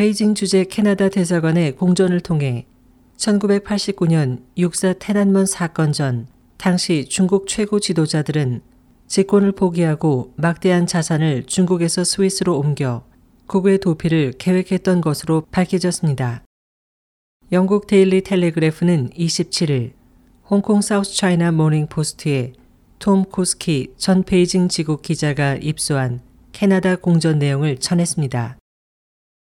베이징 주재 캐나다 대사관의 공전을 통해 1989년 육사 톈안먼 사건 전 당시 중국 최고 지도자들은 직권을 포기하고 막대한 자산을 중국에서 스위스로 옮겨 국외 도피를 계획했던 것으로 밝혀졌습니다. 영국 데일리 텔레그래프는 27일 홍콩 사우스 차이나 모닝 포스트에 톰 코스키 전 베이징 지국 기자가 입수한 캐나다 공전 내용을 전했습니다.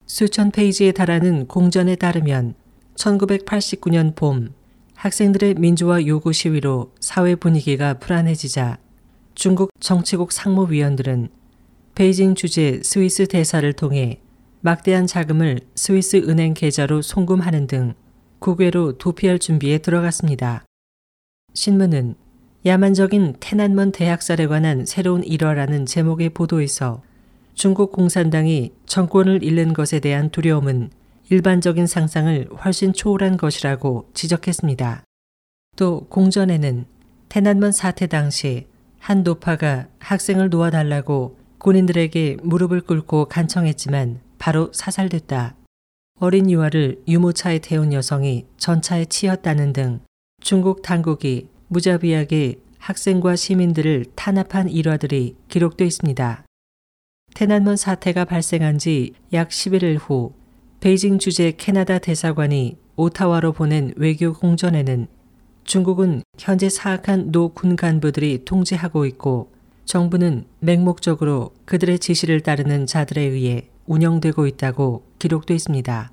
수천 페이지에 달하는 공전에 따르면 1989년 봄 학생들의 민주화 요구 시위로 사회 분위기가 불안해지자 중국 정치국 상무위원들은 베이징 주재 스위스 대사를 통해 막대한 자금을 스위스 은행 계좌로 송금하는 등 국외로 도피할 준비에 들어갔습니다. 신문은 야만적인 테난먼 대학살에 관한 새로운 일화라는 제목의 보도에서 중국 공산당이 정권을 잃는 것에 대한 두려움은 일반적인 상상을 훨씬 초월한 것이라고 지적했습니다. 또 공전에는 테난먼 사태 당시 한 노파가 학생을 놓아달라고 군인들에게 무릎을 꿇고 간청했지만 바로 사살됐다. 어린 유아를 유모차에 태운 여성이 전차에 치였다는 등 중국 당국이 무자비하게 학생과 시민들을 탄압한 일화들이 기록되어 있습니다. 테난먼 사태가 발생한 지 약 11일 후 베이징 주재 캐나다 대사관이 오타와로 보낸 외교 공전에는 중국은 현재 사악한 노군 간부들이 통제하고 있고 정부는 맹목적으로 그들의 지시를 따르는 자들에 의해 운영되고 있다고 기록되어 있습니다.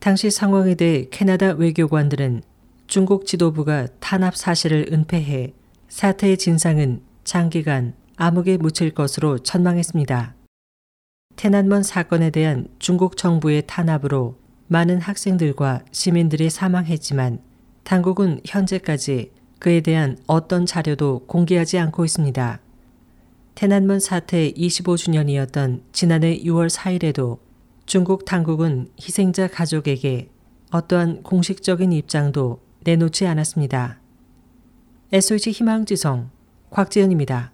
당시 상황에 대해 캐나다 외교관들은 중국 지도부가 탄압 사실을 은폐해 사태의 진상은 장기간 암흑에 묻힐 것으로 전망했습니다. 테난먼 사건에 대한 중국 정부의 탄압으로 많은 학생들과 시민들이 사망했지만 당국은 현재까지 그에 대한 어떤 자료도 공개하지 않고 있습니다. 테난먼 사태 25주년이었던 지난해 6월 4일에도 중국 당국은 희생자 가족에게 어떠한 공식적인 입장도 내놓지 않았습니다. SOG 희망지성 곽지연입니다.